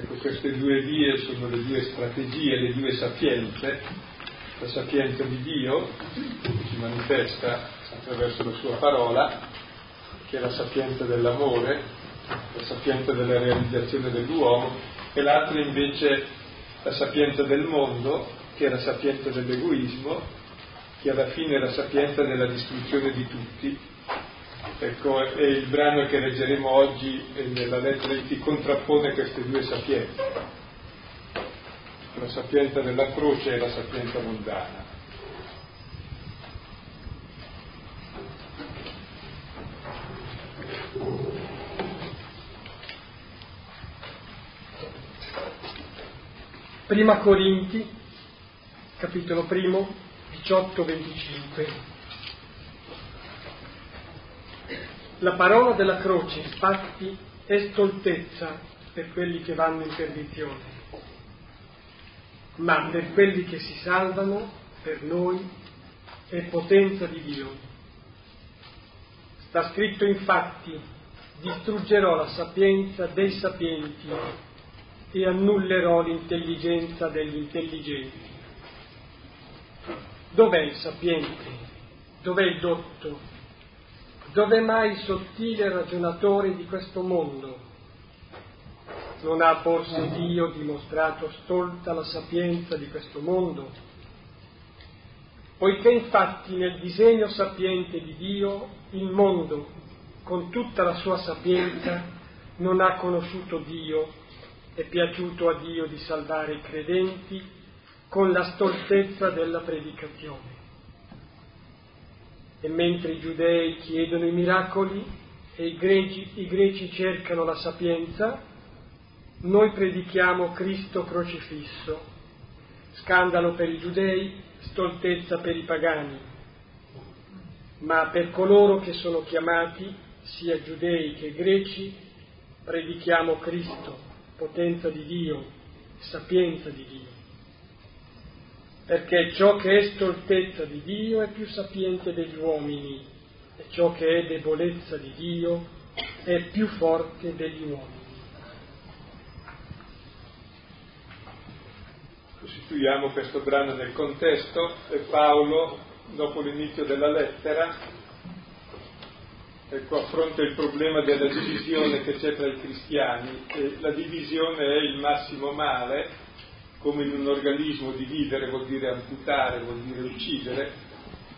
Ecco, queste due vie sono le due strategie, le due sapienze, la sapienza di Dio, che si manifesta attraverso la sua parola, che è la sapienza dell'amore, la sapienza della realizzazione dell'uomo, e l'altra invece la sapienza del mondo, che è la sapienza dell'egoismo, che alla fine è la sapienza della distruzione di tutti. Ecco, e il brano che leggeremo oggi nella lettera di contrappone queste due sapienze, la sapienza della croce e la sapienza mondana. Prima Corinti, capitolo primo, 18-25. La parola della croce, infatti, è stoltezza per quelli che vanno in perdizione, ma per quelli che si salvano, per noi, è potenza di Dio. Sta scritto infatti, distruggerò la sapienza dei sapienti e annullerò l'intelligenza degli intelligenti. Dov'è il sapiente? Dov'è il dotto? Dov'è mai il sottile ragionatore di questo mondo? Non ha forse Dio dimostrato stolta la sapienza di questo mondo? Poiché infatti nel disegno sapiente di Dio il mondo, con tutta la sua sapienza, non ha conosciuto Dio è piaciuto a Dio di salvare i credenti con la stoltezza della predicazione. E mentre i giudei chiedono i miracoli e i greci, i greci cercano la sapienza, noi predichiamo Cristo crocifisso, scandalo per i giudei, stoltezza per i pagani, ma per coloro che sono chiamati, sia giudei che greci, predichiamo Cristo potenza di Dio, sapienza di Dio. Perché ciò che è stoltezza di Dio è più sapiente degli uomini e ciò che è debolezza di Dio è più forte degli uomini. Costituiamo questo brano nel contesto e Paolo, dopo l'inizio della lettera, ecco, affronta il problema della divisione che c'è tra i cristiani e la divisione è il massimo male, come in un organismo dividere vuol dire amputare, vuol dire uccidere,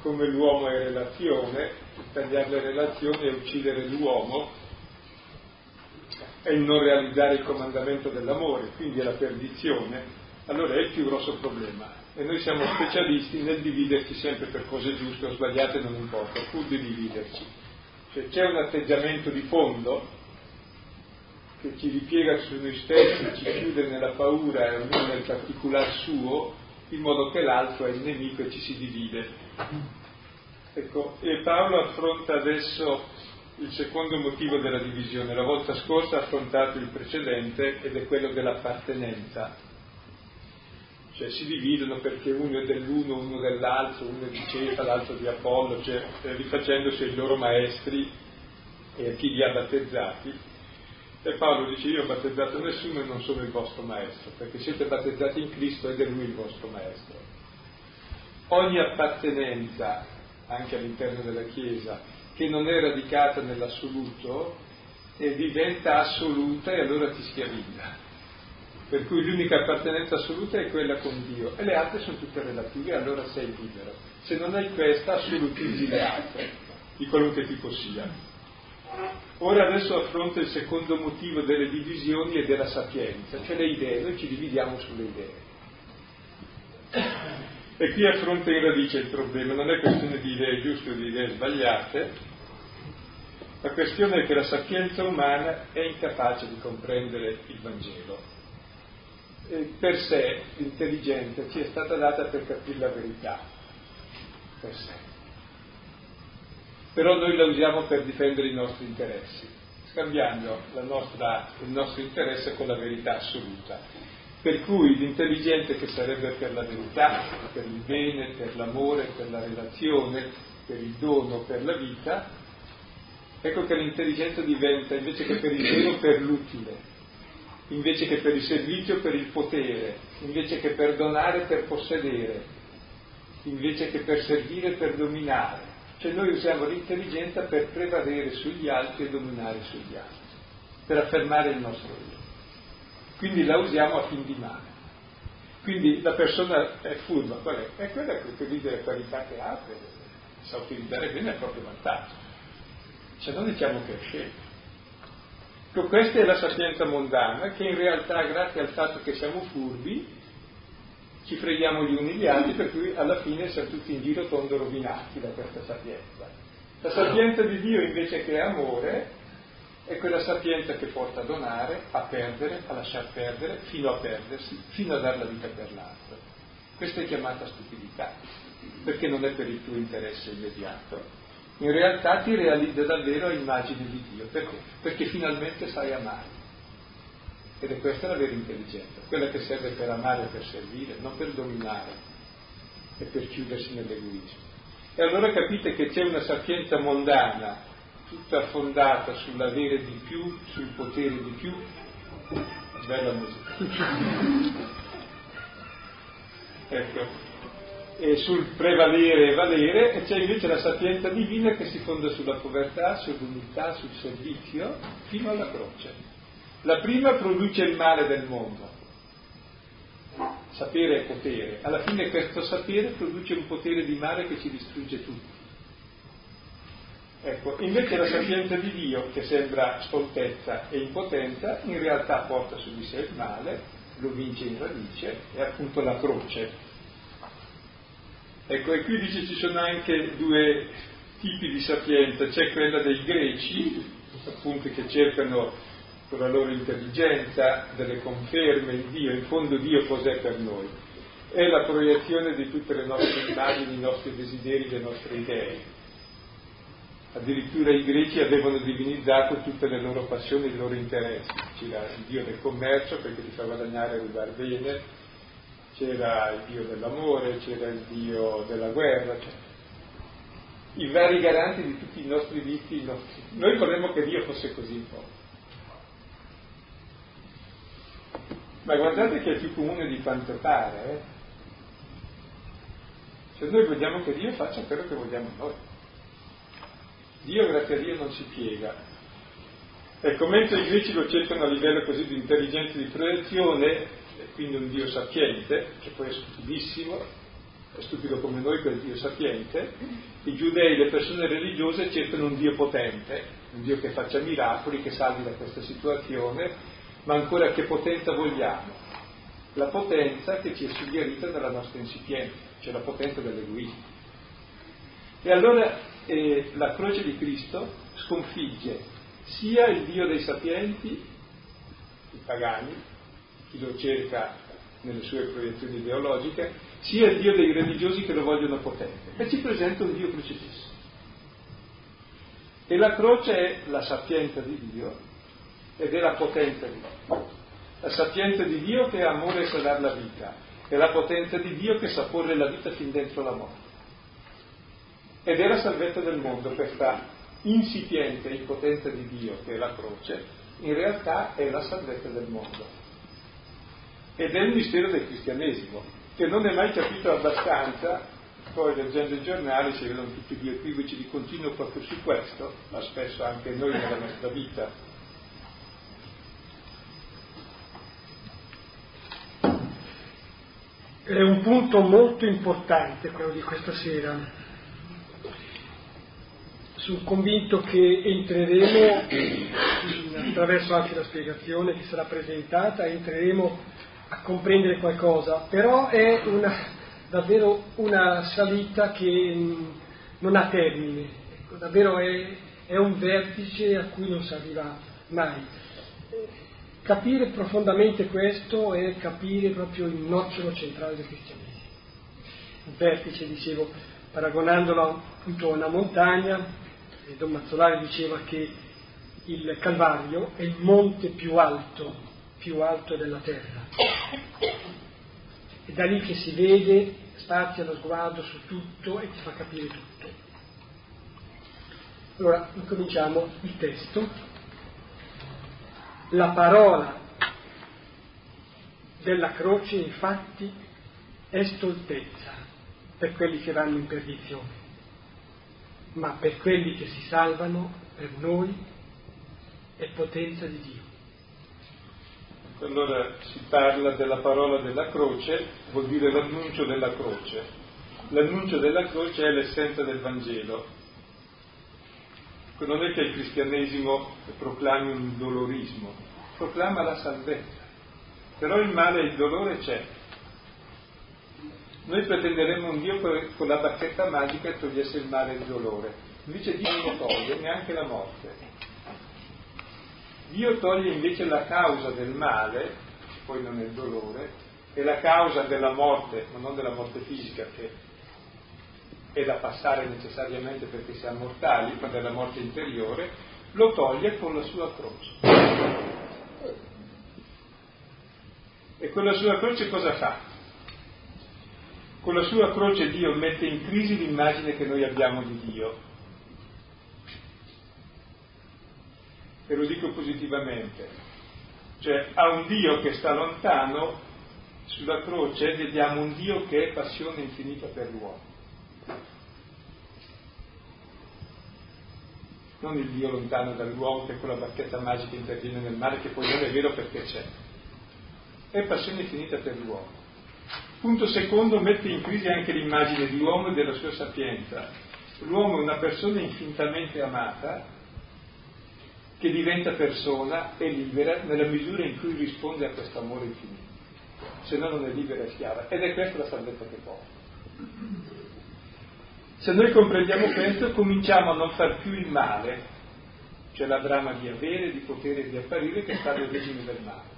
come l'uomo è relazione, tagliare le relazioni e uccidere l'uomo, è il non realizzare il comandamento dell'amore, quindi è la perdizione, allora è il più grosso problema. E noi siamo specialisti nel dividerci sempre per cose giuste o sbagliate, non importa, pur di dividerci. Cioè c'è un atteggiamento di fondo che ci ripiega su noi stessi, ci chiude nella paura e ognuno nel particolare suo, in modo che l'altro è il nemico e ci si divide. Ecco, e Paolo affronta adesso il secondo motivo della divisione. La volta scorsa ha affrontato il precedente ed è quello dell'appartenenza cioè si dividono perché uno è dell'uno, uno dell'altro, uno è di Cefa, l'altro di Apollo, cioè eh, rifacendosi ai loro maestri e a chi li ha battezzati. E Paolo dice io ho battezzato nessuno e non sono il vostro maestro, perché siete battezzati in Cristo ed è lui il vostro maestro. Ogni appartenenza, anche all'interno della Chiesa, che non è radicata nell'assoluto, diventa assoluta e allora ti schiavizza per cui l'unica appartenenza assoluta è quella con Dio e le altre sono tutte relative, allora sei libero. Se non hai questa, assolutizzi le altre, di qualunque tipo sia. Ora adesso affronta il secondo motivo delle divisioni e della sapienza, cioè le idee, noi ci dividiamo sulle idee. E qui affronta in radice il problema, non è questione di idee giuste o di idee sbagliate, la questione è che la sapienza umana è incapace di comprendere il Vangelo. Per sé l'intelligenza ci è stata data per capire la verità, per sé. Però noi la usiamo per difendere i nostri interessi, scambiando nostra, il nostro interesse con la verità assoluta. Per cui l'intelligente che sarebbe per la verità, per il bene, per l'amore, per la relazione, per il dono, per la vita, ecco che l'intelligenza diventa invece che per il bene per l'utile invece che per il servizio per il potere, invece che per donare per possedere, invece che per servire per dominare. Cioè noi usiamo l'intelligenza per prevalere sugli altri e dominare sugli altri, per affermare il nostro io. Quindi la usiamo a fin di male. Quindi la persona è furba, qual è? È quella che vede le qualità che ha, per, sa utilizzare bene a proprio vantaggio. Se no diciamo che è. Ecco, questa è la sapienza mondana che in realtà grazie al fatto che siamo furbi ci freghiamo gli uni gli altri per cui alla fine siamo tutti in giro tondo rovinati da questa sapienza. La sapienza di Dio invece che è amore è quella sapienza che porta a donare, a perdere, a lasciar perdere, fino a perdersi, fino a dare la vita per l'altro. Questa è chiamata stupidità, perché non è per il tuo interesse immediato, in realtà ti realizza davvero a immagine di Dio. Perché? Perché finalmente sai amare. Ed è questa la vera intelligenza, quella che serve per amare e per servire, non per dominare e per chiudersi nell'egoismo. E allora capite che c'è una sapienza mondana, tutta fondata sull'avere di più, sul potere di più. Bella musica. ecco, eh, sul prevalere e valere, e c'è invece la sapienza divina che si fonda sulla povertà, sull'umiltà, sul servizio, fino alla croce. La prima produce il male del mondo, sapere è potere, alla fine questo sapere produce un potere di male che ci distrugge tutti. Ecco, invece la sapienza di Dio, che sembra stoltezza e impotenza, in realtà porta su di sé il male, lo vince in radice, è appunto la croce. Ecco, e qui dice ci sono anche due tipi di sapienza, c'è quella dei greci, appunto che cercano con la loro intelligenza delle conferme in Dio, in fondo Dio cos'è per noi? È la proiezione di tutte le nostre immagini, i nostri desideri, le nostre idee. Addirittura i greci avevano divinizzato tutte le loro passioni, i loro interessi. C'era il Dio del commercio perché ti fa guadagnare e rubare bene, c'era il Dio dell'amore, c'era il Dio della guerra, cioè, i vari garanti di tutti i nostri vizi. Noi vorremmo che Dio fosse così un po'. Ma guardate che è più comune di quanto pare. Eh? Cioè noi vogliamo che Dio faccia quello che vogliamo noi. Dio, grazie a Dio, non si piega. Ecco, mentre i greci lo cercano a livello così di intelligenza di proiezione, quindi un Dio sapiente, che poi è stupidissimo, è stupido come noi quel Dio sapiente, i giudei, le persone religiose cercano un Dio potente, un Dio che faccia miracoli, che salvi da questa situazione, ma ancora che potenza vogliamo? La potenza che ci è suggerita dalla nostra insipienza, cioè la potenza dell'egoismo. E allora eh, la croce di Cristo sconfigge sia il Dio dei sapienti, i pagani, chi lo cerca nelle sue proiezioni ideologiche, sia il Dio dei religiosi che lo vogliono potente. E ci presenta un Dio crocifisso. E la croce è la sapienza di Dio ed è la potenza di Dio. La sapienza di Dio che è amore e sa dar la vita, e la potenza di Dio che sa porre la vita fin dentro la morte. Ed è la salvezza del mondo, questa insipiente impotenza di Dio che è la croce, in realtà è la salvezza del mondo ed è il mistero del cristianesimo, che non è mai capito abbastanza, poi leggendo i giornali si vedono tutti gli equivoci di continuo proprio su questo, ma spesso anche noi nella nostra vita. È un punto molto importante quello di questa sera. Sono convinto che entreremo, attraverso anche la spiegazione che sarà presentata, entreremo a comprendere qualcosa, però è una, davvero una salita che mm, non ha termine, ecco, davvero è, è un vertice a cui non si arriva mai. Capire profondamente questo è capire proprio il nocciolo centrale del cristianesimo. Il vertice, dicevo, paragonandolo appunto a una montagna, Don Mazzolari diceva che il Calvario è il monte più alto più alto della terra. È da lì che si vede, spazia lo sguardo su tutto e ti fa capire tutto. Allora, incominciamo il testo. La parola della croce infatti è stoltezza per quelli che vanno in perdizione, ma per quelli che si salvano, per noi, è potenza di Dio. Allora si parla della parola della croce, vuol dire l'annuncio della croce. L'annuncio della croce è l'essenza del Vangelo. Non è che il cristianesimo proclami un dolorismo, proclama la salvezza. Però il male e il dolore c'è. Noi pretenderemmo un Dio che con la bacchetta magica togliesse il male e il dolore. Invece Dio non lo toglie, neanche la morte. Dio toglie invece la causa del male, poi non è il dolore, e la causa della morte, ma non della morte fisica che è da passare necessariamente perché siamo mortali, ma della morte interiore, lo toglie con la sua croce. E con la sua croce cosa fa? Con la sua croce Dio mette in crisi l'immagine che noi abbiamo di Dio e lo dico positivamente, cioè a un Dio che sta lontano, sulla croce vediamo un Dio che è passione infinita per l'uomo. Non il Dio lontano dall'uomo che con la bacchetta magica interviene nel mare, che poi non è vero perché c'è. È passione infinita per l'uomo. Punto secondo, mette in crisi anche l'immagine di uomo e della sua sapienza. L'uomo è una persona infinitamente amata, che diventa persona e libera nella misura in cui risponde a questo amore infinito, se no non è libera e schiava. Ed è questa la salvezza che porta. Se noi comprendiamo questo, cominciamo a non far più il male, cioè la brama di avere, di potere e di apparire che sta nel regime del male,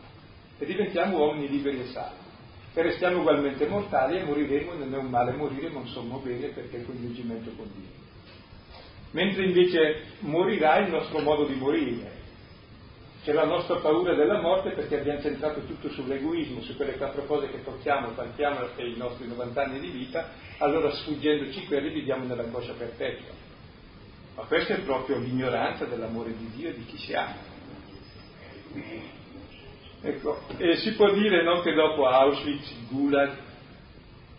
e diventiamo uomini liberi e salvi. E restiamo ugualmente mortali e moriremo, non è un male morire, ma un sommo bene perché è il coinvolgimento con Dio mentre invece morirà il nostro modo di morire. C'è la nostra paura della morte perché abbiamo centrato tutto sull'egoismo, su quelle quattro cose che tocchiamo, palpiamo per i nostri 90 anni di vita, allora sfuggendoci quelli viviamo nell'angoscia perpetua. Ma questa è proprio l'ignoranza dell'amore di Dio e di chi siamo. Ecco, e si può dire no, che dopo Auschwitz, Gulag,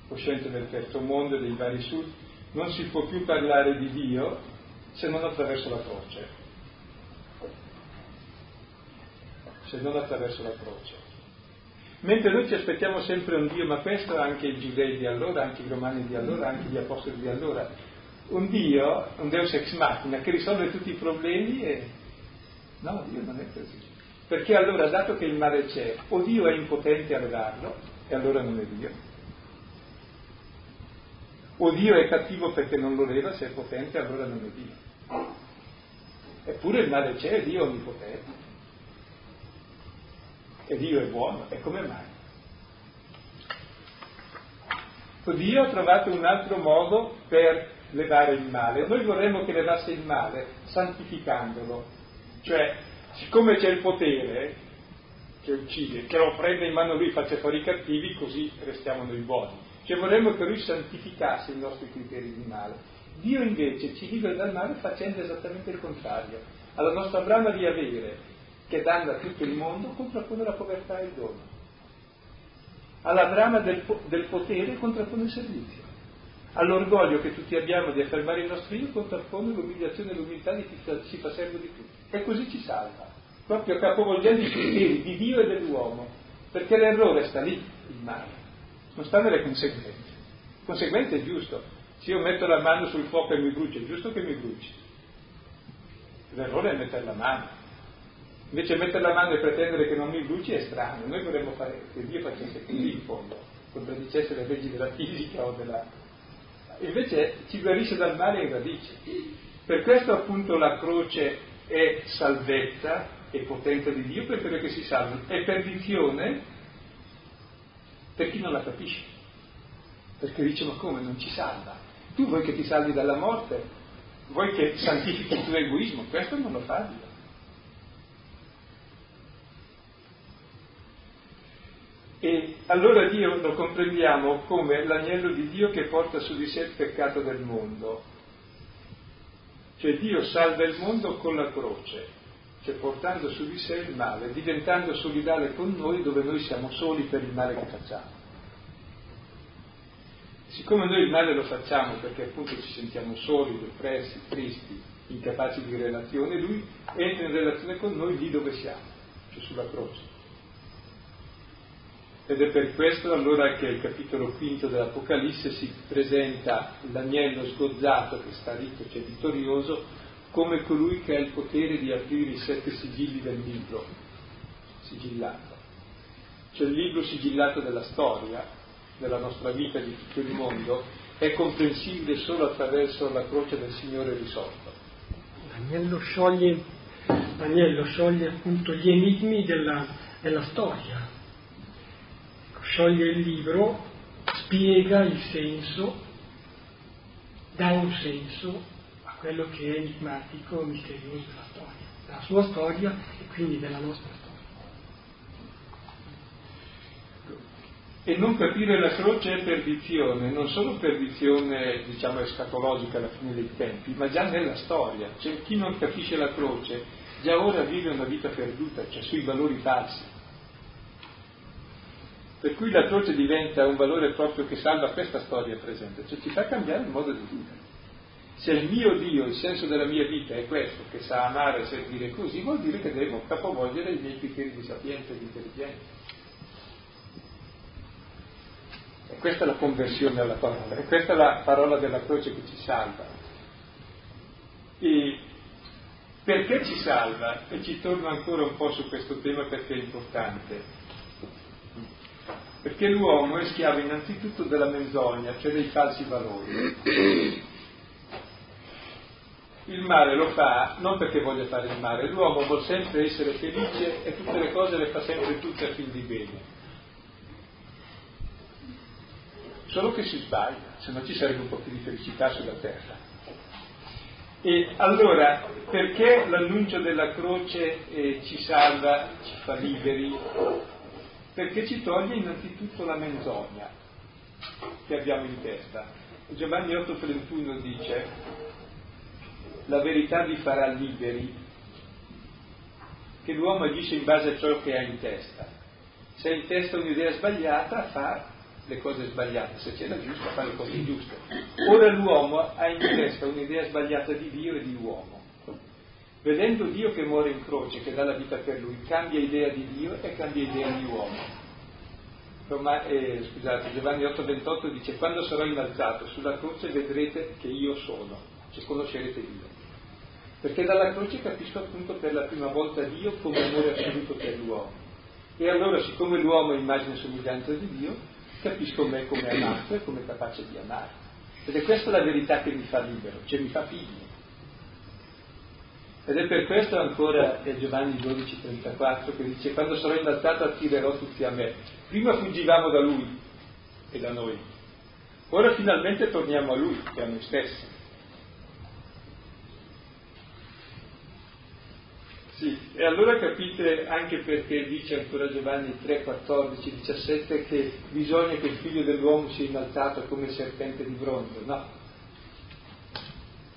coscienza del terzo mondo e dei vari sud, non si può più parlare di Dio se non attraverso la croce. Se non attraverso la croce. Mentre noi ci aspettiamo sempre un Dio, ma questo anche i giudei di allora, anche i romani di allora, anche gli apostoli di allora, un Dio, un Deus ex machina che risolve tutti i problemi e... No, Dio non è così. Perché allora, dato che il male c'è, o Dio è impotente a levarlo, e allora non è Dio, o Dio è cattivo perché non lo leva, se è potente allora non è Dio. Eppure il male c'è, Dio è onnipotente. E Dio è buono. E come mai? Dio ha trovato un altro modo per levare il male. Noi vorremmo che levasse il male santificandolo. Cioè, siccome c'è il potere che uccide, che lo prende in mano lui, faccia fuori i cattivi, così restiamo noi buoni. Cioè vorremmo che lui santificasse i nostri criteri di male. Dio invece ci libera dal male facendo esattamente il contrario. Alla nostra brama di avere, che danno a tutto il mondo, contrappone la povertà e il dono. Alla brama del, del potere contrappone il servizio. All'orgoglio che tutti abbiamo di affermare il nostro io contrappone l'umiliazione e l'umiltà di chi si fa servo di tutti. E così ci salva, proprio capovolgendo i criteri di Dio e dell'uomo, perché l'errore sta lì, il male, non sta nelle conseguenze. Conseguenze è giusto, se io metto la mano sul fuoco e mi brucia, è giusto che mi bruci. L'errore è mettere la mano. Invece mettere la mano e pretendere che non mi bruci è strano. Noi vorremmo fare che Dio facesse così in fondo, contraddicesse le leggi della fisica o della... Invece ci guarisce dal male in radice. Per questo appunto la croce è salvezza e potenza di Dio per quello che si salva. È perdizione per chi non la capisce. Perché dice ma come non ci salva? Tu vuoi che ti salvi dalla morte? Vuoi che santifichi il tuo egoismo? Questo non lo fa Dio. Allora Dio lo comprendiamo come l'agnello di Dio che porta su di sé il peccato del mondo. Cioè Dio salva il mondo con la croce, cioè portando su di sé il male, diventando solidale con noi dove noi siamo soli per il male che facciamo. Siccome noi il male lo facciamo perché appunto ci sentiamo soli, depressi, tristi, incapaci di relazione, lui entra in relazione con noi lì dove siamo, cioè sulla croce. Ed è per questo allora che il capitolo quinto dell'Apocalisse si presenta l'agnello sgozzato che sta ricco, cioè vittorioso, come colui che ha il potere di aprire i sette sigilli del libro sigillato. Cioè il libro sigillato della storia, della nostra vita, di tutto il mondo, è comprensibile solo attraverso la croce del Signore risolto. L'agnello scioglie, l'agnello scioglie appunto gli enigmi della, della storia scioglie il libro, spiega il senso, dà un senso a quello che è enigmatico, misterioso della storia, della sua storia e quindi della nostra storia. E non capire la croce è perdizione, non solo perdizione diciamo escatologica alla fine dei tempi, ma già nella storia. Cioè chi non capisce la croce già ora vive una vita perduta, cioè sui valori falsi. Per cui la croce diventa un valore proprio che salva questa storia presente, cioè ci fa cambiare il modo di vivere. Se il mio Dio, il senso della mia vita è questo, che sa amare e servire così, vuol dire che devo capovolgere i miei criteri di sapienza e di intelligenza. E questa è la conversione alla parola, e questa è la parola della croce che ci salva. E perché ci salva? E ci torno ancora un po' su questo tema perché è importante perché l'uomo è schiavo innanzitutto della menzogna, cioè dei falsi valori. Il male lo fa non perché voglia fare il male, l'uomo vuole sempre essere felice e tutte le cose le fa sempre tutte a fin di bene. Solo che si sbaglia, se no ci sarebbe un po' più di felicità sulla terra. E allora, perché l'annuncio della croce eh, ci salva, ci fa liberi? Perché ci toglie innanzitutto la menzogna che abbiamo in testa. Giovanni 8:31 dice, la verità vi farà liberi, che l'uomo agisce in base a ciò che ha in testa. Se ha in testa un'idea sbagliata, fa le cose sbagliate, se c'è la giusta, fa le cose giuste. Ora l'uomo ha in testa un'idea sbagliata di Dio e di uomo vedendo Dio che muore in croce, che dà la vita per lui, cambia idea di Dio e cambia idea di uomo. Roma, eh, scusate, Giovanni 8:28 dice quando sarò innalzato sulla croce vedrete che io sono, cioè conoscerete Dio. Perché dalla croce capisco appunto per la prima volta Dio come amore assoluto per l'uomo. E allora siccome l'uomo è immagine e somiglianza di Dio, capisco me come amato e come capace di amare. Ed è questa la verità che mi fa libero, cioè mi fa figlio. Ed è per questo ancora è Giovanni 12,34 che dice quando sarò innalzato attirerò tutti a me. Prima fuggivamo da lui e da noi, ora finalmente torniamo a lui e a noi stessi. Sì, e allora capite anche perché dice ancora Giovanni 3, 14, 17 che bisogna che il figlio dell'uomo sia innalzato come serpente di bronzo. No,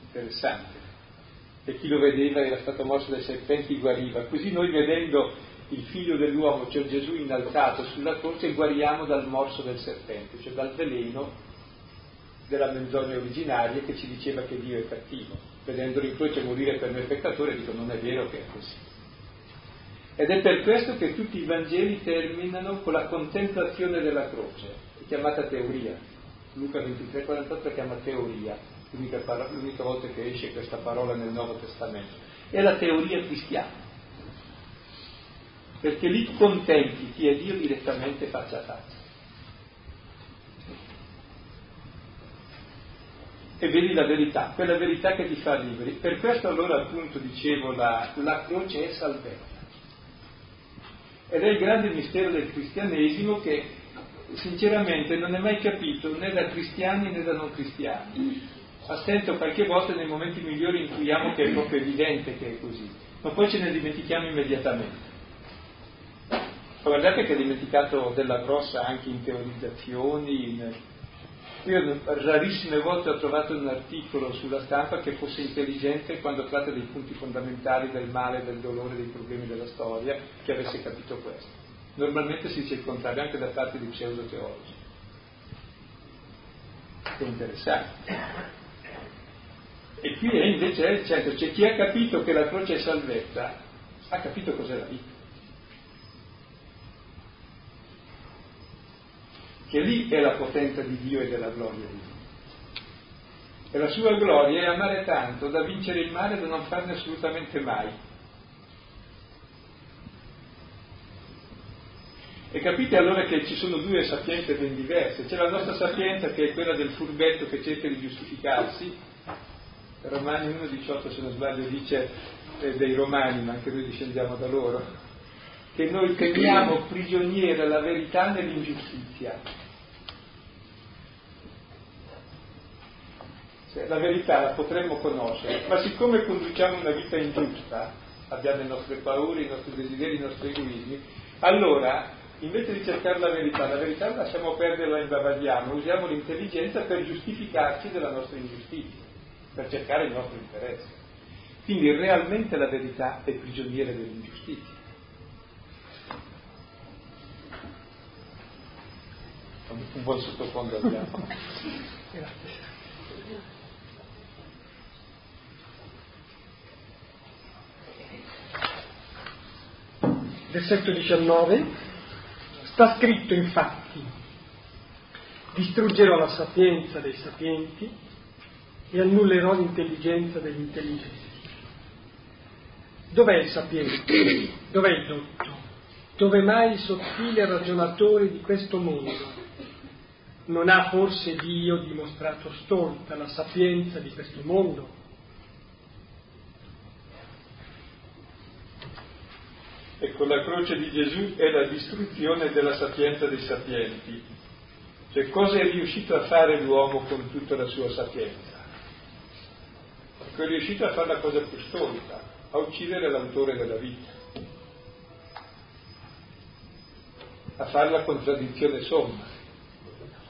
interessante e chi lo vedeva era stato morso dai serpenti guariva. Così noi vedendo il figlio dell'uomo, cioè Gesù innalzato sulla croce, guariamo dal morso del serpente, cioè dal veleno della menzogna originaria che ci diceva che Dio è cattivo. Vedendolo in croce morire per noi peccatori, dico non è vero che è così. Ed è per questo che tutti i Vangeli terminano con la contemplazione della croce, chiamata teoria. Luca 23,48 chiama teoria, l'unica, parola, l'unica volta che esce questa parola nel Nuovo Testamento, è la teoria cristiana. Perché lì contenti chi è Dio direttamente faccia a faccia. E vedi la verità, quella verità che ti fa liberi. Per questo allora appunto dicevo la, la croce è salvezza. Ed è il grande mistero del cristianesimo che sinceramente non è mai capito né da cristiani né da non cristiani a stento qualche volta nei momenti migliori intuiamo che è proprio evidente che è così, ma poi ce ne dimentichiamo immediatamente. Guardate che ha dimenticato della grossa anche in teorizzazioni, in... Io rarissime volte ho trovato un articolo sulla stampa che fosse intelligente quando tratta dei punti fondamentali del male, del dolore, dei problemi della storia, che avesse capito questo. Normalmente si dice il contrario anche da parte di pseudoteologi. È interessante. E qui è invece, certo, c'è chi ha capito che la croce è salvezza, ha capito cos'è la vita. Che lì è la potenza di Dio e della gloria di Dio. E la sua gloria è amare tanto da vincere il male e da non farne assolutamente mai. E capite allora che ci sono due sapienze ben diverse. C'è la nostra sapienza che è quella del furbetto che cerca di giustificarsi, Romani 1,18 se non sbaglio dice eh, dei Romani, ma anche noi discendiamo da loro, che noi teniamo prigioniera la verità nell'ingiustizia. Cioè, la verità la potremmo conoscere, ma siccome conduciamo una vita ingiusta, abbiamo le nostre paure, i nostri desideri, i nostri egoismi, allora invece di cercare la verità, la verità la lasciamo perdere, la imbavagliamo, usiamo l'intelligenza per giustificarci della nostra ingiustizia per cercare il nostro interesse. Quindi realmente la verità è prigioniera dell'ingiustizia. Un buon sottofondo abbiamo. Versetto 19. Sta scritto infatti, distruggerò la sapienza dei sapienti e annullerò l'intelligenza degli intelligenti. Dov'è il sapiente? Dov'è il dotto? Dove mai il sottile ragionatore di questo mondo? Non ha forse Dio dimostrato stolta la sapienza di questo mondo? Ecco, la croce di Gesù è la distruzione della sapienza dei sapienti. Cioè, cosa è riuscito a fare l'uomo con tutta la sua sapienza? Che è riuscito a fare la cosa più stolta, a uccidere l'autore della vita, a fare la contraddizione somma.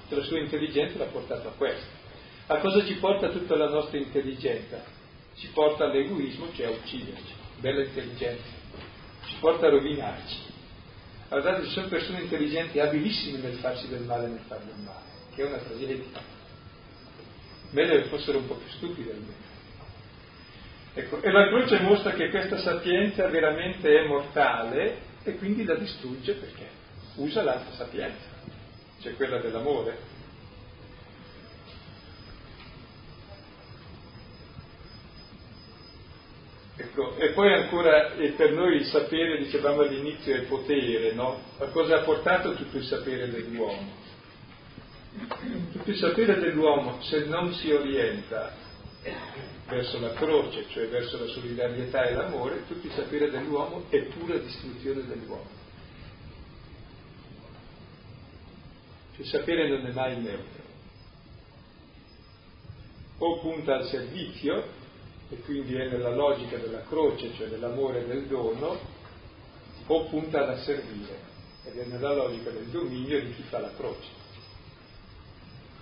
La sua intelligenza l'ha portato a questo. A cosa ci porta tutta la nostra intelligenza? Ci porta all'egoismo, cioè a ucciderci. Bella intelligenza. Ci porta a rovinarci. Guardate, ci sono persone intelligenti, abilissime nel farsi del male e nel fare del male, che è una tragedia. Meglio che fossero un po' più stupide almeno. Ecco, e la croce mostra che questa sapienza veramente è mortale e quindi la distrugge perché usa l'altra sapienza, cioè quella dell'amore. Ecco, e poi ancora e per noi il sapere, dicevamo all'inizio, è potere, no? A cosa ha portato tutto il sapere dell'uomo? Tutto il sapere dell'uomo, se non si orienta verso la croce, cioè verso la solidarietà e l'amore, tutto il sapere dell'uomo è pura distruzione dell'uomo. Cioè, il sapere non è mai neutro. O punta al servizio, e quindi è nella logica della croce, cioè dell'amore e del dono, o punta ad asservire, ed è nella logica del dominio di chi fa la croce,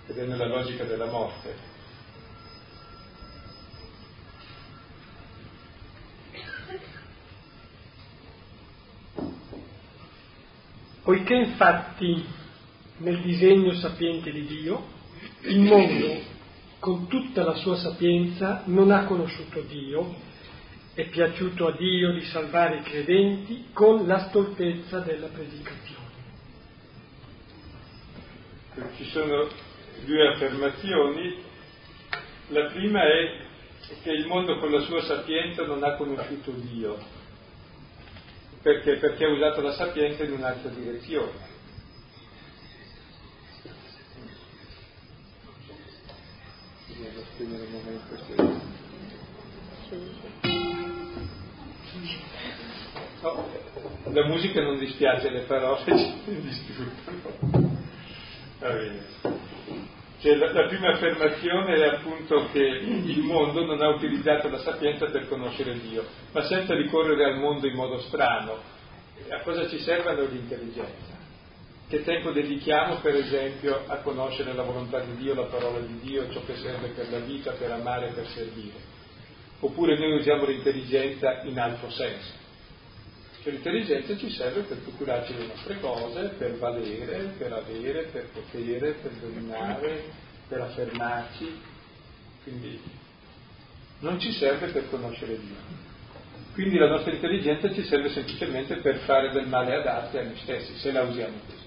ed è nella logica della morte. Poiché infatti nel disegno sapiente di Dio il mondo con tutta la sua sapienza non ha conosciuto Dio, è piaciuto a Dio di salvare i credenti con la stoltezza della predicazione. Ci sono due affermazioni. La prima è che il mondo con la sua sapienza non ha conosciuto Dio perché? Perché ha usato la sapienza in un'altra direzione. Devo spegnere un momento. No, la musica non dispiace, le parole ci distruggono. Va bene. Cioè, la, la, prima affermazione è appunto che il mondo non ha utilizzato la sapienza per conoscere Dio, ma senza ricorrere al mondo in modo strano. A cosa ci serve allora l'intelligenza? Che tempo dedichiamo, per esempio, a conoscere la volontà di Dio, la parola di Dio, ciò che serve per la vita, per amare, per servire? Oppure noi usiamo l'intelligenza in altro senso? Cioè l'intelligenza ci serve per procurarci le nostre cose, per valere, per avere, per potere, per dominare, per affermarci. Quindi non ci serve per conoscere Dio. Quindi la nostra intelligenza ci serve semplicemente per fare del male ad altri e a noi stessi, se la usiamo così.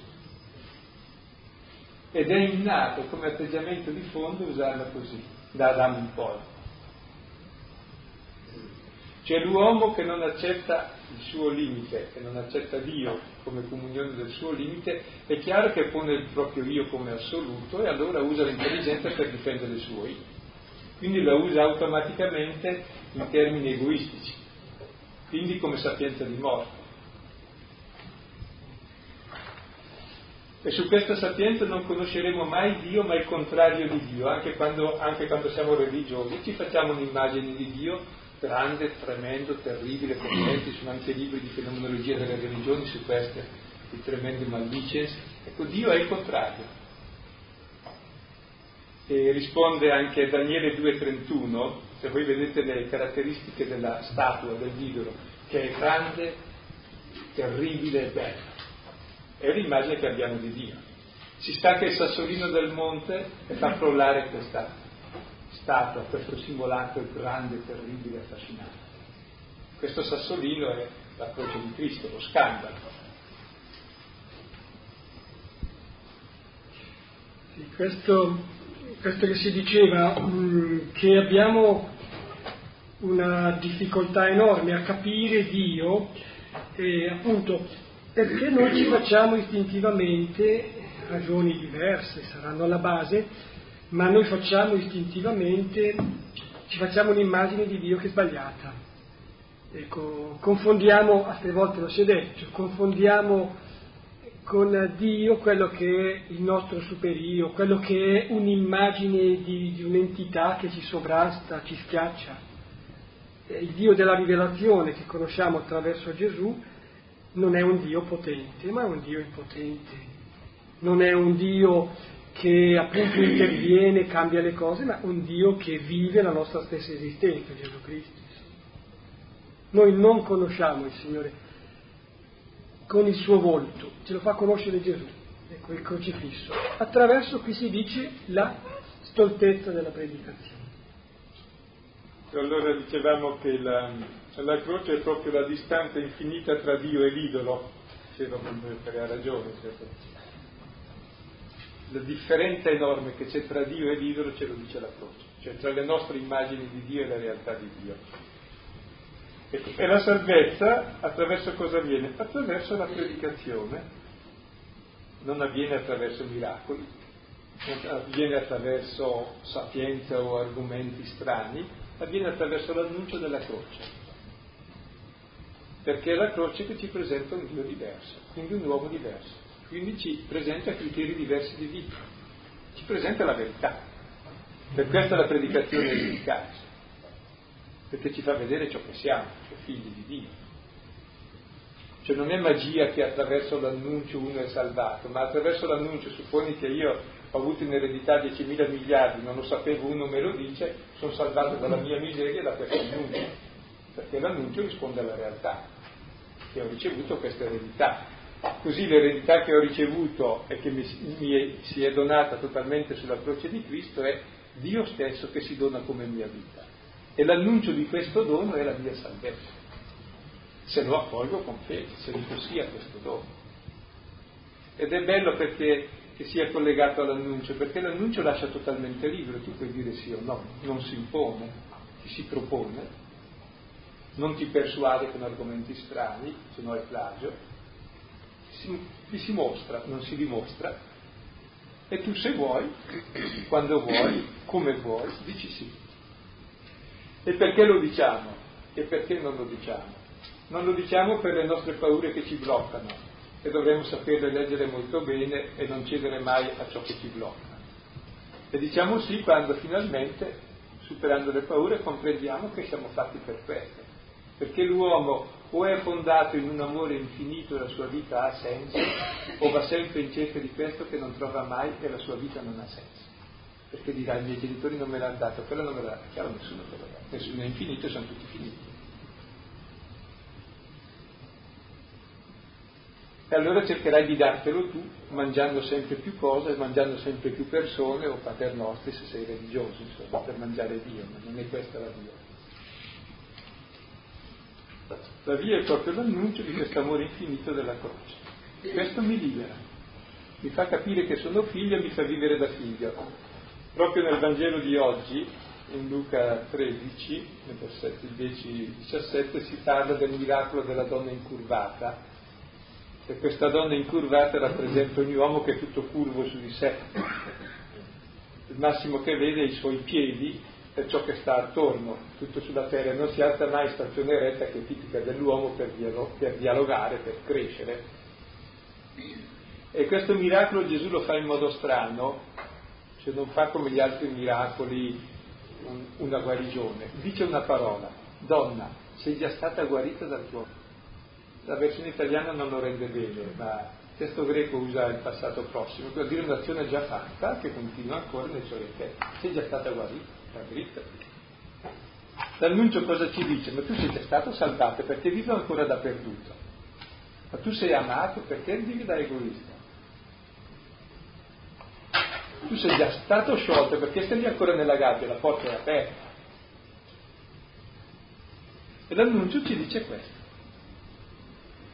Ed è innato come atteggiamento di fondo usarla così, da Adamo in poi. C'è l'uomo che non accetta il suo limite, che non accetta Dio come comunione del suo limite, è chiaro che pone il proprio io come assoluto e allora usa l'intelligenza per difendere il suo io. Quindi la usa automaticamente in termini egoistici, quindi come sapienza di morte. E su questa sapienza non conosceremo mai Dio, ma il contrario di Dio, anche quando, anche quando siamo religiosi, ci facciamo un'immagine di Dio grande, tremendo, terribile, potente, ci sono anche libri di fenomenologia delle religioni su queste, di tremende maldicenze. Ecco, Dio è il contrario. E risponde anche Daniele 2,31, se voi vedete le caratteristiche della statua, del idolo, che è grande, terribile e bella. È l'immagine che abbiamo di Dio. Si stacca il sassolino del monte e fa crollare questa statua, questo simulato grande, terribile, affascinante. Questo sassolino è la croce di Cristo, lo scandalo. Sì, questo, questo, che si diceva, mm, che abbiamo una difficoltà enorme a capire Dio, eh, appunto perché noi ci facciamo istintivamente ragioni diverse, saranno alla base, ma noi facciamo istintivamente, ci facciamo un'immagine di Dio che è sbagliata. Ecco, confondiamo, altre volte lo si è detto, confondiamo con Dio quello che è il nostro superio, quello che è un'immagine di, di un'entità che ci sovrasta, ci schiaccia. Il Dio della rivelazione che conosciamo attraverso Gesù non è un Dio potente, ma è un Dio impotente. Non è un Dio che appunto interviene, cambia le cose, ma un Dio che vive la nostra stessa esistenza, Gesù Cristo. Noi non conosciamo il Signore con il suo volto, ce lo fa conoscere Gesù, ecco il crocifisso, attraverso, qui si dice, la stoltezza della predicazione. Allora dicevamo che la, la croce è proprio la distanza infinita tra Dio e l'idolo, diceva per ha ragione, certo la differenza enorme che c'è tra Dio e l'idolo ce lo dice la croce, cioè tra le nostre immagini di Dio e la realtà di Dio. E la salvezza attraverso cosa avviene? Attraverso la predicazione, non avviene attraverso miracoli, non avviene attraverso sapienza o argomenti strani, avviene attraverso l'annuncio della croce. Perché è la croce che ci presenta un Dio diverso, quindi un uomo diverso quindi ci presenta criteri diversi di vita, ci presenta la verità. Per questo la predicazione è efficace, perché ci fa vedere ciò che siamo, cioè figli di Dio. Cioè non è magia che attraverso l'annuncio uno è salvato, ma attraverso l'annuncio, supponi che io ho avuto in eredità 10.000 miliardi, non lo sapevo, uno me lo dice, sono salvato dalla mia miseria da questo annuncio, perché l'annuncio risponde alla realtà, che ho ricevuto questa eredità. Così l'eredità che ho ricevuto e che mi, mi si è donata totalmente sulla croce di Cristo è Dio stesso che si dona come mia vita. E l'annuncio di questo dono è la mia salvezza. Se lo accolgo con fede, se dico sì a questo dono. Ed è bello perché che sia collegato all'annuncio, perché l'annuncio lascia totalmente libero, tu puoi dire sì o no, non si impone, ti si propone, non ti persuade con argomenti strani, se no è plagio, ti si mostra, non si dimostra, e tu se vuoi, quando vuoi, come vuoi, dici sì. E perché lo diciamo? E perché non lo diciamo? Non lo diciamo per le nostre paure che ci bloccano e dovremmo saperle leggere molto bene e non cedere mai a ciò che ci blocca. E diciamo sì quando finalmente, superando le paure, comprendiamo che siamo fatti per questo perché l'uomo o è fondato in un amore infinito e la sua vita ha senso, o va sempre in cerca di questo che non trova mai e la sua vita non ha senso. Perché dirà i miei genitori non me l'hanno dato, quello non me l'ha dato, chiaro nessuno te lo dà, nessuno è infinito e sono tutti finiti. E allora cercherai di dartelo tu, mangiando sempre più cose, mangiando sempre più persone o pater nostri se sei religioso, insomma, per mangiare Dio, ma non è questa la via. La via è proprio l'annuncio di questo amore infinito della croce. Questo mi libera, mi fa capire che sono figlio e mi fa vivere da figlio. Proprio nel Vangelo di oggi, in Luca 13, nel versetto 10-17, si parla del miracolo della donna incurvata e questa donna incurvata rappresenta ogni uomo che è tutto curvo su di sé. Il massimo che vede è i suoi piedi e ciò che sta attorno, tutto sulla terra, non si alza mai stazione retta che è tipica dell'uomo per, per dialogare, per crescere. E questo miracolo Gesù lo fa in modo strano, cioè non fa come gli altri miracoli una guarigione, dice una parola, donna, sei già stata guarita dal tuo la versione italiana non lo rende bene, ma il testo greco usa il passato prossimo, per dire un'azione già fatta che continua ancora nei suoi effetti. Sei già stata guarita, la dritta. L'annuncio cosa ci dice? Ma tu sei già stato salvato perché vivo ancora da perduto. Ma tu sei amato perché vivi da egoista. Tu sei già stato sciolto perché lì ancora nella gabbia, la porta è aperta. E l'annuncio ci dice questo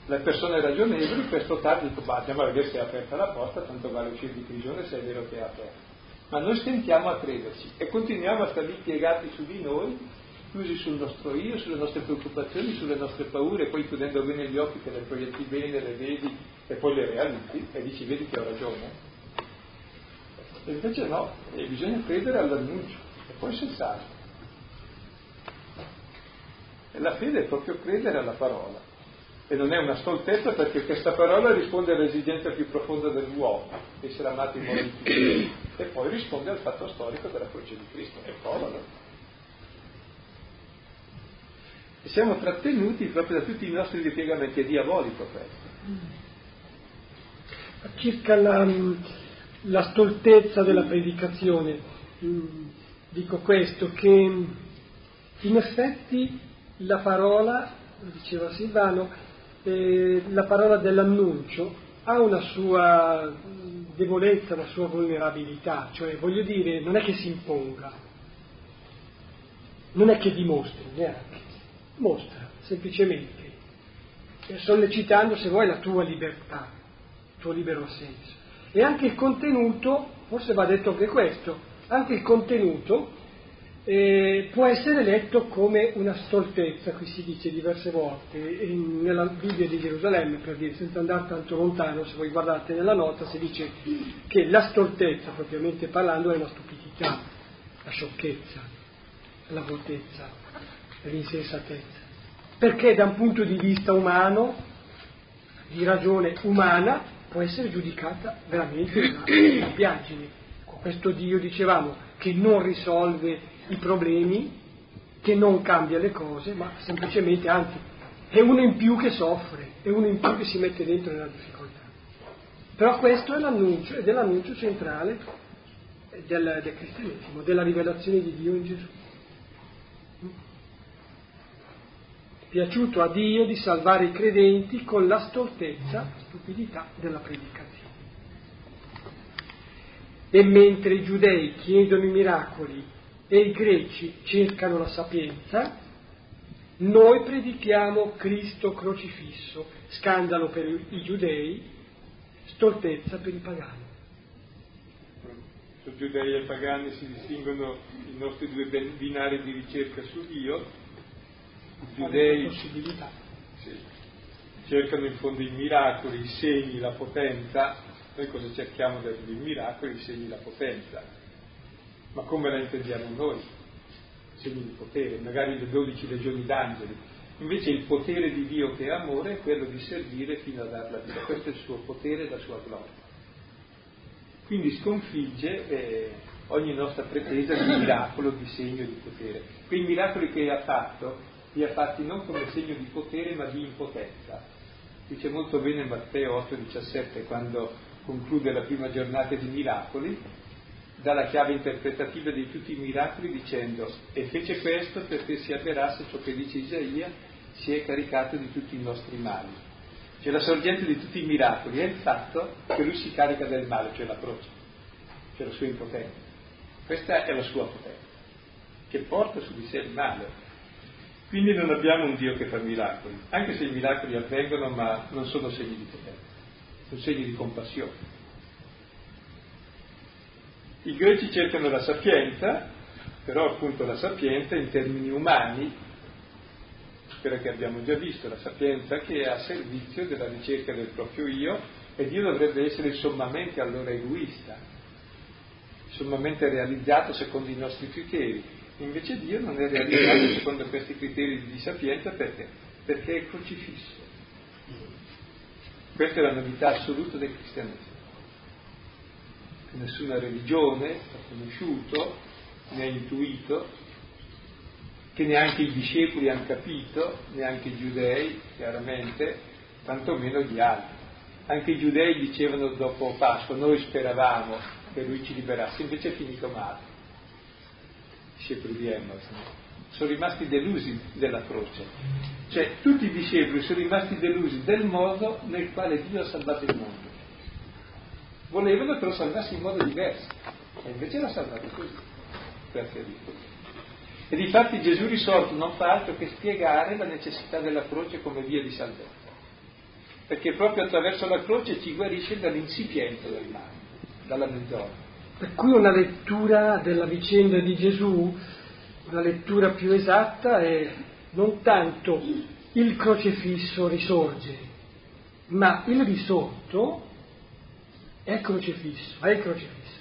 le persone ragionevoli per stotare dicono bah, andiamo a vedere se è aperta la porta, tanto vale uscire di prigione se è vero che è aperta. Ma noi stentiamo a crederci e continuiamo a stare lì piegati su di noi, chiusi sul nostro io, sulle nostre preoccupazioni, sulle nostre paure, poi chiudendo bene gli occhi che le proietti bene, le vedi e poi le realizzi e dici vedi che ho ragione. E invece no, e bisogna credere all'annuncio e poi sensare. E la fede è proprio credere alla parola. E non è una stoltezza perché questa parola risponde all'esigenza più profonda dell'uomo, essere amato in modo infinito, e poi risponde al fatto storico della croce di Cristo. È povero. E siamo trattenuti proprio da tutti i nostri ripiegamenti, è diabolico questo. Circa la, la stoltezza della predicazione, dico questo, che in effetti la parola, diceva Silvano, eh, la parola dell'annuncio ha una sua debolezza, una sua vulnerabilità, cioè voglio dire, non è che si imponga, non è che dimostri neanche, mostra semplicemente, sollecitando se vuoi la tua libertà, il tuo libero senso. E anche il contenuto, forse va detto anche questo, anche il contenuto eh, può essere letto come una stoltezza, qui si dice diverse volte, in, nella Bibbia di Gerusalemme, per dire, senza andare tanto lontano, se voi guardate nella nota, si dice che la stoltezza, propriamente parlando, è la stupidità, la sciocchezza, la vuotezza, l'insensatezza. Perché da un punto di vista umano, di ragione umana, può essere giudicata veramente una stupidaggine. Questo Dio, dicevamo, che non risolve i problemi, che non cambia le cose, ma semplicemente, anzi, è uno in più che soffre, è uno in più che si mette dentro nella difficoltà. Però questo è l'annuncio, ed è l'annuncio centrale del, del cristianesimo, della rivelazione di Dio in Gesù. Piaciuto a Dio di salvare i credenti con la stoltezza, stupidità della predicazione. E mentre i giudei chiedono i miracoli e i greci cercano la sapienza, noi predichiamo Cristo crocifisso, scandalo per i giudei, stoltezza per i pagani. Su giudei e pagani si distinguono i nostri due binari di ricerca su Dio. I giudei sì, cercano in fondo i miracoli, i segni, la potenza. Noi cosa cerchiamo dai miracoli, i segni, la potenza ma come la intendiamo noi? Segni di potere, magari le dodici legioni d'angeli. Invece il potere di Dio che è amore è quello di servire fino a dar la vita. Questo è il suo potere e la sua gloria. Quindi sconfigge eh, ogni nostra pretesa di miracolo, di segno, di potere. Quei miracoli che ha fatto li ha fatti non come segno di potere ma di impotenza. Dice molto bene Matteo 8,17 quando conclude la prima giornata di miracoli, dà la chiave interpretativa di tutti i miracoli dicendo e fece questo perché si avverasse ciò che dice Isaia, si è caricato di tutti i nostri mali. Cioè la sorgente di tutti i miracoli è il fatto che lui si carica del male, cioè la croce, cioè la sua impotenza. Questa è la sua potenza, che porta su di sé il male. Quindi non abbiamo un Dio che fa miracoli, anche se i miracoli avvengono ma non sono segni di potenza, sono segni di compassione. I greci cercano la sapienza, però appunto la sapienza in termini umani, quella che abbiamo già visto, la sapienza che è a servizio della ricerca del proprio io e Dio dovrebbe essere sommamente allora egoista, sommamente realizzato secondo i nostri criteri. Invece Dio non è realizzato secondo questi criteri di sapienza perché? Perché è crocifisso. Questa è la novità assoluta del cristianesimo. Nessuna religione ha conosciuto, ne ha intuito, che neanche i discepoli hanno capito, neanche i giudei, chiaramente, tantomeno gli altri. Anche i giudei dicevano dopo Pasqua, noi speravamo che lui ci liberasse, invece è finito male. Discepoli di Emmaus. Sono rimasti delusi della croce. Cioè tutti i discepoli sono rimasti delusi del modo nel quale Dio ha salvato il mondo. Volevano che lo salvasse in modo diverso, e invece l'ha salvato così. Perché dico? E difatti Gesù risorto non fa altro che spiegare la necessità della croce come via di salvezza. Perché proprio attraverso la croce ci guarisce dall'insipienza del male dalla mezz'ora. Per cui una lettura della vicenda di Gesù, una lettura più esatta è non tanto il crocefisso risorge, ma il risorto è crocifisso, è crocifisso.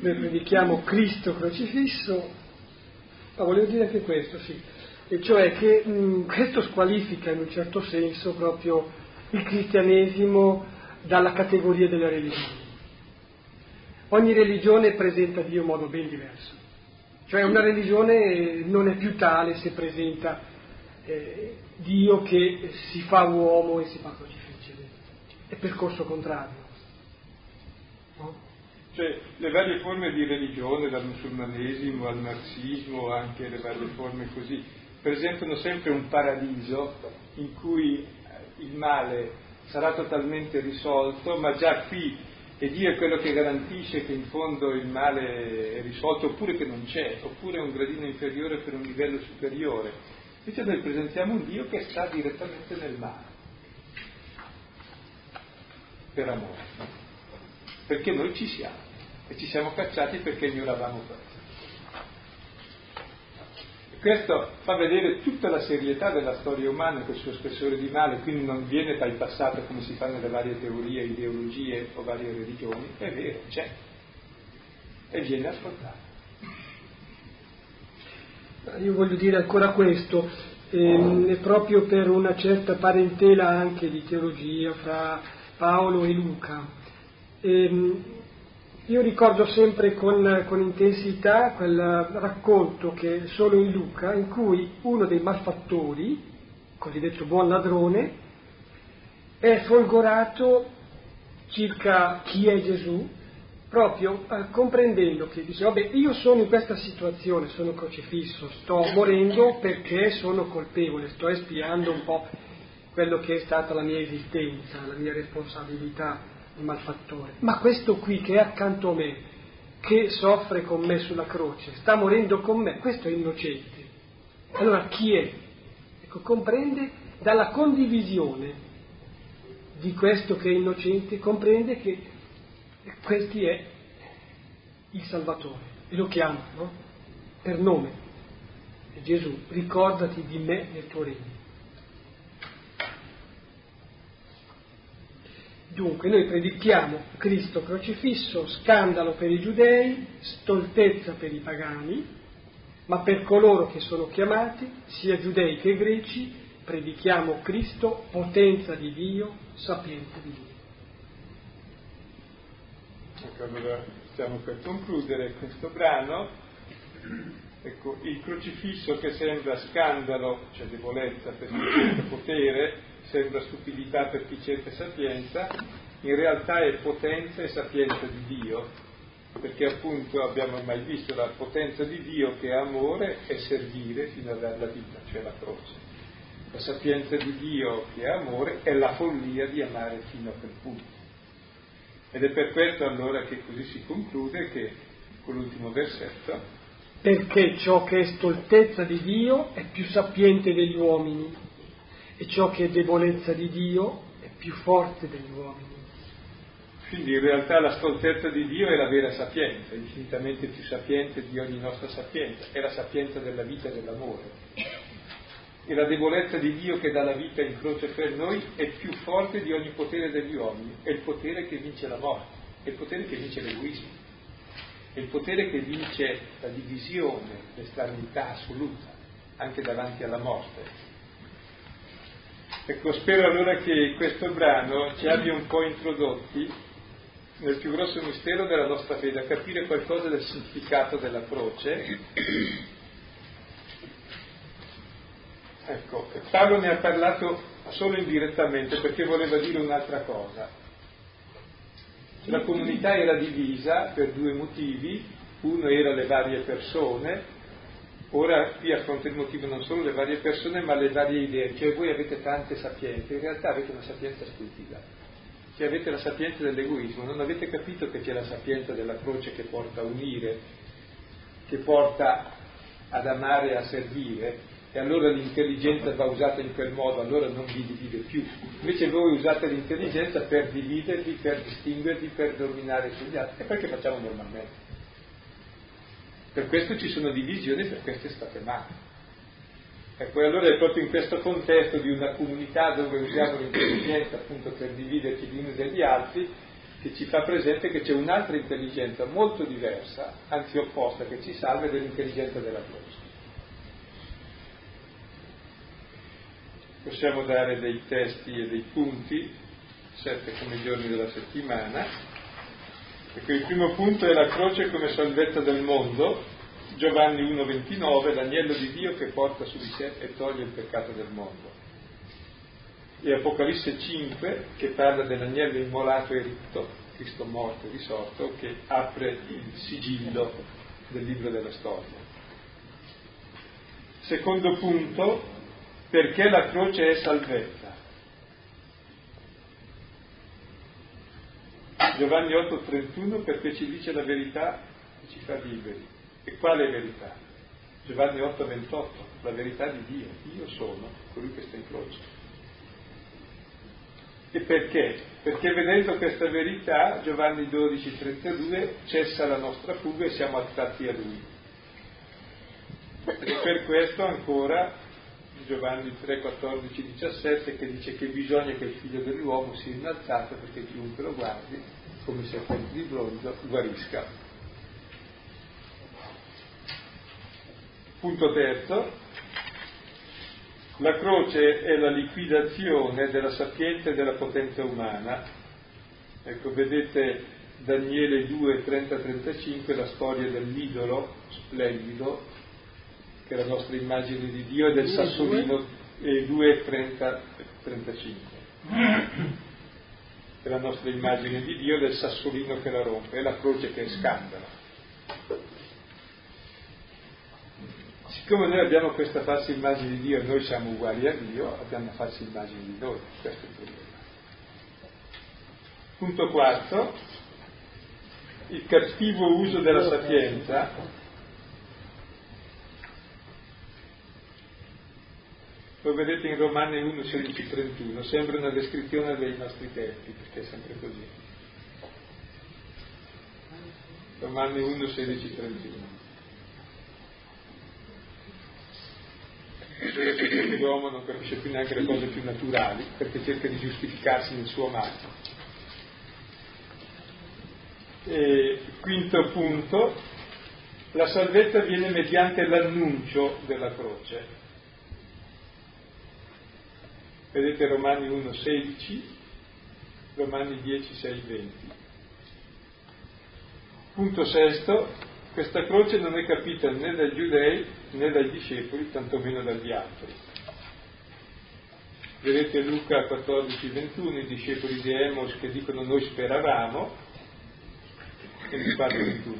Noi predichiamo Cristo crocifisso, ma volevo dire anche questo, sì, e cioè che mh, questo squalifica in un certo senso proprio il cristianesimo dalla categoria delle religioni. Ogni religione presenta Dio in modo ben diverso, cioè una religione non è più tale se presenta eh, Dio che si fa uomo e si fa crocifiggere, è percorso contrario. No? Cioè, le varie forme di religione, dal musulmanesimo al marxismo, anche le varie forme così, presentano sempre un paradiso in cui il male sarà totalmente risolto, ma già qui e Dio è quello che garantisce che in fondo il male è risolto oppure che non c'è, oppure è un gradino inferiore per un livello superiore. Invece noi presentiamo un Dio che sta direttamente nel male, per amore, perché noi ci siamo e ci siamo cacciati perché ignoravamo questo. Questo fa vedere tutta la serietà della storia umana col suo spessore di male, quindi non viene bypassato come si fa nelle varie teorie, ideologie o varie religioni, è vero, c'è e viene ascoltato. Io voglio dire ancora questo, ehm, proprio per una certa parentela anche di teologia fra Paolo e Luca. Ehm, io ricordo sempre con, con, intensità quel racconto che solo in Luca, in cui uno dei malfattori, cosiddetto buon ladrone, è folgorato circa chi è Gesù, proprio eh, comprendendo che dice, vabbè, io sono in questa situazione, sono crocifisso, sto morendo perché sono colpevole, sto espiando un po' quello che è stata la mia esistenza, la mia responsabilità il malfattore, ma questo qui che è accanto a me, che soffre con me sulla croce, sta morendo con me, questo è innocente. Allora chi è? Ecco, comprende dalla condivisione di questo che è innocente, comprende che questi è il Salvatore e lo chiama, no? Per nome. Gesù, ricordati di me nel tuo regno. Dunque noi predichiamo Cristo crocifisso, scandalo per i giudei, stoltezza per i pagani, ma per coloro che sono chiamati, sia giudei che greci, predichiamo Cristo, potenza di Dio, sapienza di Dio. Ecco, allora stiamo per concludere questo brano Ecco, il crocifisso che sembra scandalo, cioè debolezza per cerca potere, sembra stupidità per cerca sapienza, in realtà è potenza e sapienza di Dio, perché appunto abbiamo ormai visto la potenza di Dio che è amore e servire fino a dare la vita, cioè la croce. La sapienza di Dio che è amore è la follia di amare fino a quel punto. Ed è per questo allora che così si conclude che con l'ultimo versetto perché ciò che è stoltezza di Dio è più sapiente degli uomini e ciò che è debolezza di Dio è più forte degli uomini. Quindi in realtà la stoltezza di Dio è la vera sapienza, infinitamente più sapiente di ogni nostra sapienza, è la sapienza della vita e dell'amore. E la debolezza di Dio che dà la vita in croce per noi è più forte di ogni potere degli uomini, è il potere che vince la morte, è il potere che vince l'egoismo, è il potere che vince la divisione, l'estraneità assoluta, anche davanti alla morte. Ecco, spero allora che questo brano ci abbia un po' introdotti nel più grosso mistero della nostra fede, a capire qualcosa del significato della croce. Ecco, Paolo ne ha parlato solo indirettamente perché voleva dire un'altra cosa. La comunità era divisa per due motivi, uno era le varie persone, ora qui affronta il motivo non solo le varie persone ma le varie idee, cioè voi avete tante sapienze, in realtà avete una sapienza stupida che avete la sapienza dell'egoismo, non avete capito che c'è la sapienza della croce che porta a unire, che porta ad amare e a servire, e allora l'intelligenza va usata in quel modo, allora non vi divide più. Invece voi usate l'intelligenza per dividervi, per distinguervi, per dominare sugli altri, e perché facciamo normalmente. Per questo ci sono divisioni, per questo state male. Ecco, e allora è proprio in questo contesto di una comunità dove usiamo l'intelligenza appunto per dividerci gli uni dagli altri, che ci fa presente che c'è un'altra intelligenza molto diversa, anzi opposta, che ci salva dell'intelligenza della croce. Possiamo dare dei testi e dei punti, sette come i giorni della settimana. Ecco, il primo punto è la croce come salvezza del mondo, Giovanni 1,29, l'agnello di Dio che porta su di sé e toglie il peccato del mondo. E Apocalisse 5 che parla dell'agnello immolato e ritto, Cristo morto e risorto, che apre il sigillo del libro della storia. Secondo punto, perché la croce è salvezza. Giovanni 8,31 perché ci dice la verità e ci fa liberi. E quale verità? Giovanni 8, 28, la verità di Dio. Io sono colui che sta in croce. E perché? Perché vedendo questa verità, Giovanni 12, 32, cessa la nostra fuga e siamo attratti a Lui. E per questo ancora Giovanni 3, 14, 17 che dice che bisogna che il figlio dell'uomo sia innalzato perché chiunque lo guardi, come serpente di bronzo, guarisca. Punto terzo, la croce è la liquidazione della sapienza e della potenza umana. Ecco, vedete Daniele 2, 30-35, la storia dell'idolo splendido, che è la nostra immagine di Dio, e del sassolino, e 2, 30, 35. È la nostra immagine di Dio del sassolino che la rompe, è la croce che è scandalo. Siccome noi abbiamo questa falsa immagine di Dio e noi siamo uguali a Dio, abbiamo una falsa immagine di noi, questo è il problema. Punto quarto, il cattivo uso della sapienza lo vedete in Romani 1, 16, 31, sembra una descrizione dei nostri tempi, perché è sempre così. Romani 1, 16, 31. l'uomo non capisce più neanche le cose più naturali perché cerca di giustificarsi nel suo male. E, quinto punto, la salvezza viene mediante l'annuncio della croce. Vedete Romani 1, 16, Romani 10, 6, 20. Punto sesto, Questa croce non è capita né dai giudei né dai discepoli, tantomeno dagli altri. Vedete Luca 14, 21, i discepoli di Emos che dicono noi speravamo, e 24, 21.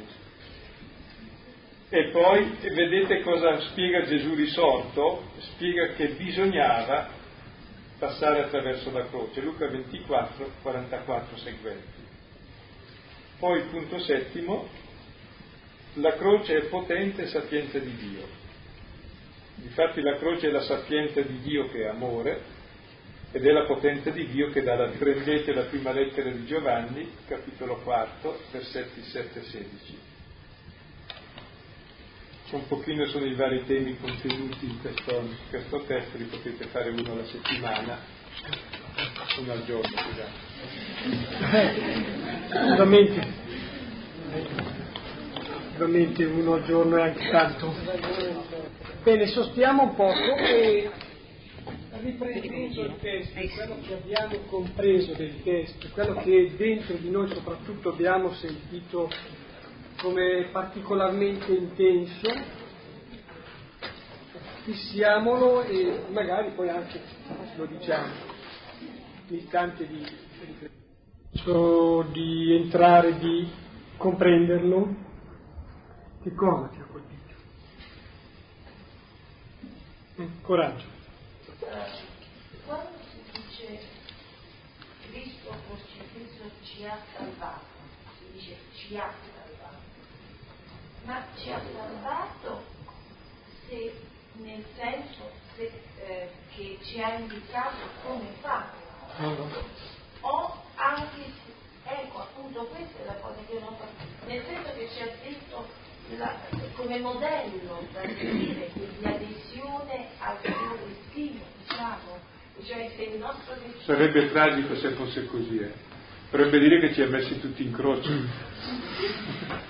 E poi vedete cosa spiega Gesù risorto? Spiega che bisognava passare attraverso la croce. Luca 24, 44 seguenti. Poi il punto settimo, la croce è potente e sapienza di Dio. Infatti la croce è la sapienza di Dio che è amore ed è la potenza di Dio che dà la prendete la prima lettera di Giovanni, capitolo 4, versetti 7 e 16. Un pochino sono i vari temi contenuti in questo, in questo testo, li potete fare uno alla settimana, uno al giorno, scusate. Ovviamente uno al giorno è anche tanto. Bene, sostiamo un poco e riprendendo il testo, quello che abbiamo compreso del testo, quello che dentro di noi soprattutto abbiamo sentito come particolarmente intenso, fissiamolo e magari poi anche lo diciamo, l'istante di, di entrare, di comprenderlo. Che cosa ti ha colpito? Coraggio. Quando si dice Cristo crocifisso ci ha salvato, si dice ci ha salvato, ma ci ha salvato se, nel senso se, eh, che ci ha indicato come farlo, o anche, ecco appunto questa è la cosa che non fa, nel senso che ci ha detto la, come modello da seguire, quindi adesione al suo destino, diciamo. Cioè se il nostro destino... Sarebbe tragico se fosse così, eh. Vorrebbe dire che ci ha messi tutti in croce.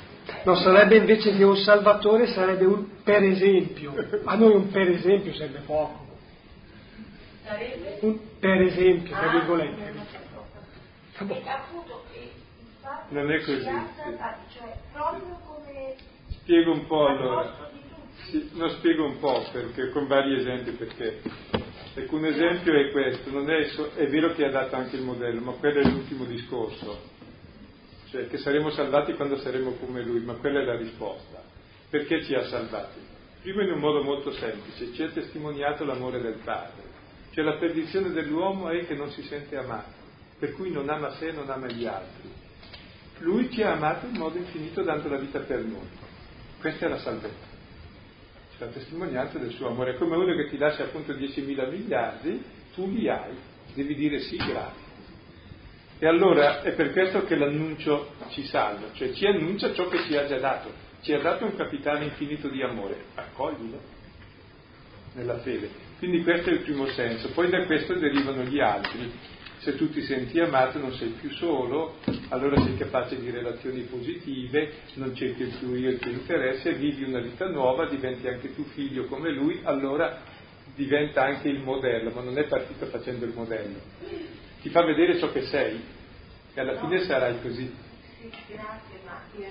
No, sarebbe invece che un salvatore sarebbe un per esempio. A noi un per esempio sarebbe poco. Sarebbe? Un per esempio, tra Ah, virgolette. non. E appunto, Non è così, cioè proprio come Spiego un po' al allora. Sì, no, spiego un po' perché, con vari esempi perché. Ecco, un esempio è questo, non è, so- è vero che ha dato anche il modello, ma quello è l'ultimo discorso, cioè che saremo salvati quando saremo come lui, ma quella è la risposta. Perché ci ha salvati? Primo in un modo molto semplice, ci ha testimoniato l'amore del Padre, cioè la perdizione dell'uomo è che non si sente amato, per cui non ama sé, non ama gli altri. Lui ci ha amato in modo infinito dando la vita per noi. Questa è la salvezza la testimonianza del suo amore. È come uno che ti lascia appunto 10.000 miliardi, tu li hai, devi dire sì, grazie. E allora è per questo che l'annuncio ci salva, cioè ci annuncia ciò che ci ha già dato. Ci ha dato un capitale infinito di amore, accoglilo nella fede. Quindi questo è il primo senso. Poi da questo derivano gli altri. Se tu ti senti amato non sei più solo, allora sei capace di relazioni positive, non cerchi più io il tuo interesse, vivi una vita nuova, diventi anche tu figlio come lui, allora diventa anche il modello, ma non è partito facendo il modello. Ti fa vedere ciò che sei e alla fine sarai così. Sì, grazie, ma io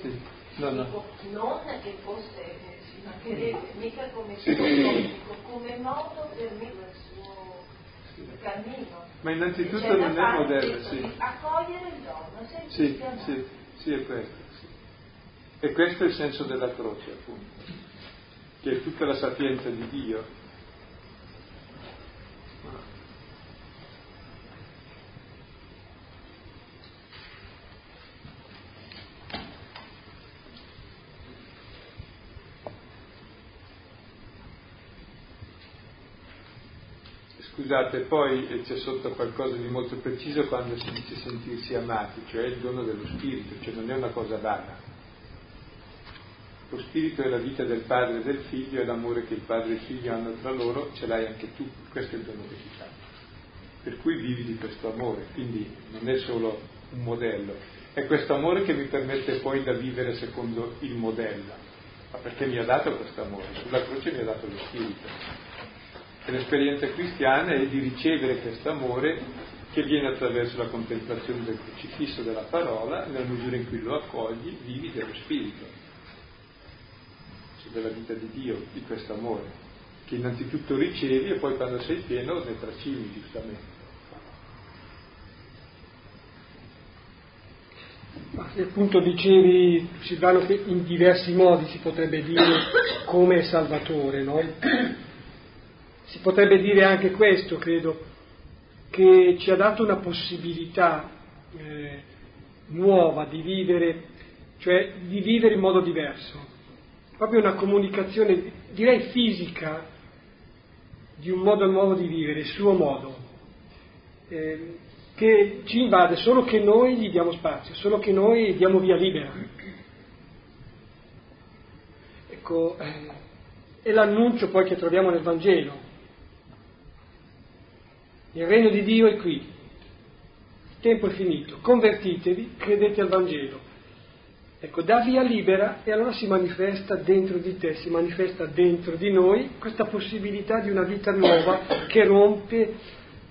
Sì. No, no. non che fosse, eh, ci mancherebbe, mica come dico, come modo per me il suo cammino. Ma innanzitutto non è modello, sì. Accogliere il dono, senza Sì, sì, sì, è questo. sì. E questo è il senso della croce, appunto, che è tutta la sapienza di Dio. Scusate, poi eh, c'è sotto qualcosa di molto preciso quando si dice sentirsi amati, cioè il dono dello spirito, cioè non è una cosa vaga. Lo spirito è la vita del padre e del figlio, è l'amore che il padre e il figlio hanno tra loro, ce l'hai anche tu, questo è il dono che ti fa. Per cui vivi di questo amore, quindi non è solo un modello, è questo amore che mi permette poi da vivere secondo il modello, ma perché mi ha dato questo amore, sulla croce mi ha dato lo spirito. L'esperienza cristiana è di ricevere questo amore che viene attraverso la contemplazione del crocifisso della parola, nella misura in cui lo accogli, vivi dello Spirito, cioè della vita di Dio, di questo amore, che innanzitutto ricevi e poi quando sei pieno ne tracimi giustamente. appunto dicevi Silvano che in diversi modi si potrebbe dire come Salvatore, no? Si potrebbe dire anche questo, credo, che ci ha dato una possibilità eh, nuova di vivere, cioè di vivere in modo diverso, proprio una comunicazione, direi fisica, di un modo nuovo di vivere, il suo modo. Eh, che ci invade solo che noi gli diamo spazio, solo che noi diamo via libera. Ecco, eh, è l'annuncio poi che troviamo nel Vangelo. Il regno di Dio è qui, il tempo è finito, convertitevi, credete al Vangelo. Ecco, dà via libera e allora si manifesta dentro di te, si manifesta dentro di noi questa possibilità di una vita nuova che rompe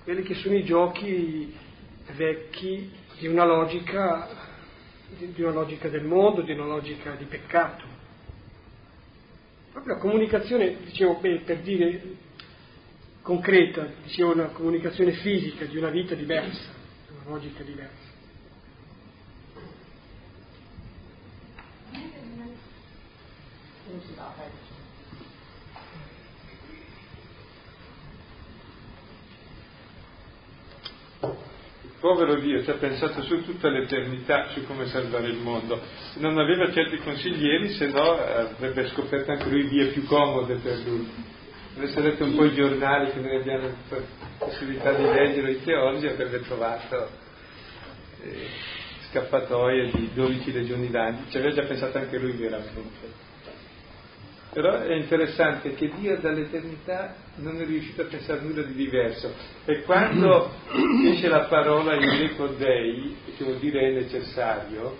quelli che sono i giochi vecchi di una logica, di una logica del mondo, di una logica di peccato. Proprio la comunicazione, dicevo, beh, per dire concreta, dicevo una comunicazione fisica di una vita diversa, di una logica diversa. Va, povero Dio ci ha pensato su tutta l'eternità su come salvare il mondo. Non aveva certi consiglieri, se no avrebbe scoperto anche lui vie più comode per lui. Avesse letto un po' i giornali che noi abbiamo possibilità di leggere i teologi, avrebbe trovato eh, scappatoie di 12 legioni d'angeli. Ci aveva già pensato anche lui veramente. Però è interessante che Dio dall'eternità non è riuscito a pensare nulla di diverso. E quando esce la parola in greco dei, che vuol dire è necessario,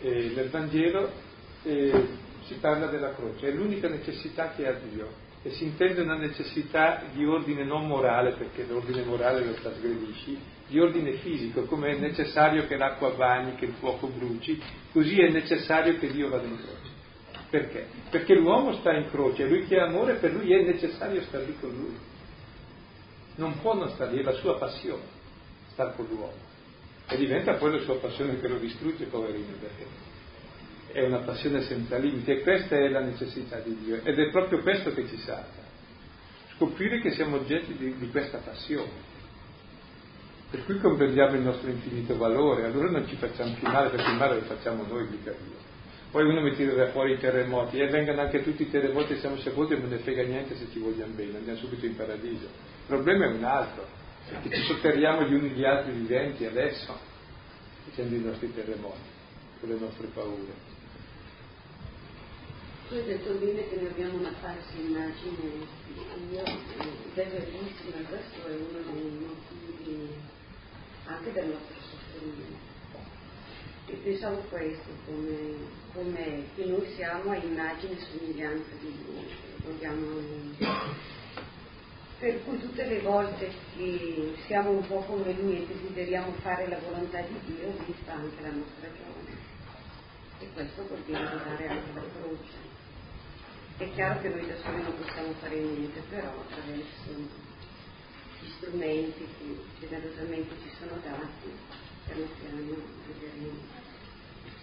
eh, nel Vangelo eh, si parla della croce, è l'unica necessità che ha Dio. E si intende una necessità di ordine non morale, perché l'ordine morale lo trasgredisci, di ordine fisico, come è necessario che l'acqua bagni, che il fuoco bruci, così è necessario che Dio vada in croce. Perché? Perché l'uomo sta in croce, lui che ha amore, per lui è necessario stare lì con lui. Non può non stare lì, è la sua passione, stare con l'uomo. E diventa poi la sua passione che lo distrugge, poverino, perché è una passione senza limiti e questa è la necessità di Dio. Ed è proprio questo che ci salva. Scoprire che siamo oggetti di, di questa passione. Per cui comprendiamo il nostro infinito valore, allora non ci facciamo più male, perché il male lo facciamo noi, mica Dio. Poi uno mi tira fuori i terremoti e vengano anche tutti i terremoti e siamo sepolti e non ne frega niente se ci vogliamo bene, andiamo subito in paradiso. Il problema è un altro, perché ci sotterriamo gli uni gli altri viventi adesso, facendo i nostri terremoti, con le nostre paure. Tu hai detto bene che noi abbiamo una falsa immagine di Dio, ed è verissimo, questo è uno dei motivi anche del nostro soffrimento e pensavo questo, come, come che noi siamo a immagine e somiglianza di Lui, vogliamo, per cui tutte le volte che siamo un po' come Lui e desideriamo fare la volontà di Dio, lì sta anche la nostra gioia. E questo vuol dire dare anche la croce. È chiaro che noi da soli non possiamo fare niente, però attraverso gli strumenti che generosamente ci sono dati, piano piano vedremo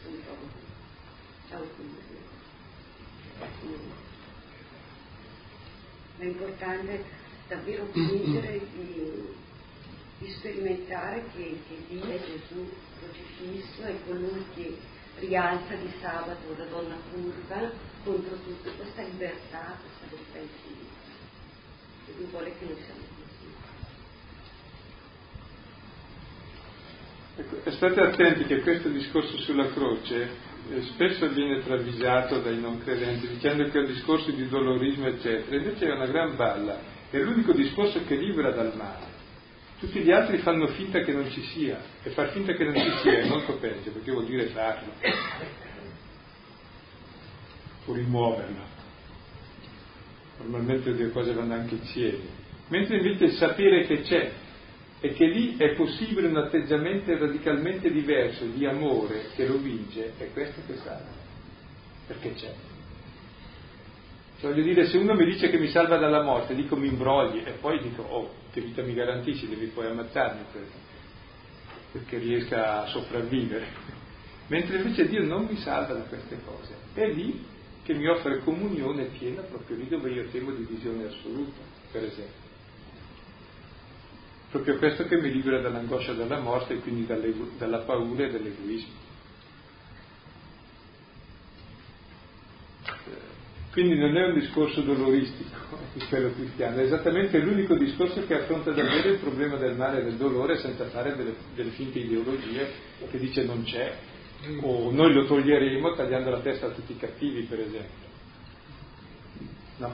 un po' È importante davvero vincere di, di sperimentare che, che Dio è Gesù crocifisso è colui che rialza di sabato la donna curva contro tutta questa libertà, questa libertà infinita. E lui vuole che noi siamo Ecco, state attenti che questo discorso sulla croce eh, spesso viene travisato dai non credenti dicendo che è un discorso di dolorismo eccetera, invece è una gran balla, è l'unico discorso che libera dal male. Tutti gli altri fanno finta che non ci sia e far finta che non ci sia è molto peggio perché vuol dire farlo o rimuoverlo. Normalmente le due cose vanno anche insieme. Mentre invece sapere che c'è e che lì è possibile un atteggiamento radicalmente diverso di amore che lo vince, è questo che salva, perché c'è. Cioè, voglio dire, se uno mi dice che mi salva dalla morte, dico mi imbrogli e poi dico, oh, vita mi garantisci, devi poi ammazzarmi per, perché riesca a sopravvivere. Mentre invece Dio non mi salva da queste cose, è lì che mi offre comunione piena, proprio lì dove io temo divisione assoluta, per esempio proprio questo che mi libera dall'angoscia della morte e quindi dalla paura e dall'egoismo. Quindi non è un discorso doloristico quello cristiano, è esattamente l'unico discorso che affronta davvero il problema del male e del dolore senza fare delle, delle finte ideologie che dice non c'è, o noi lo toglieremo tagliando la testa a tutti i cattivi, per esempio. No.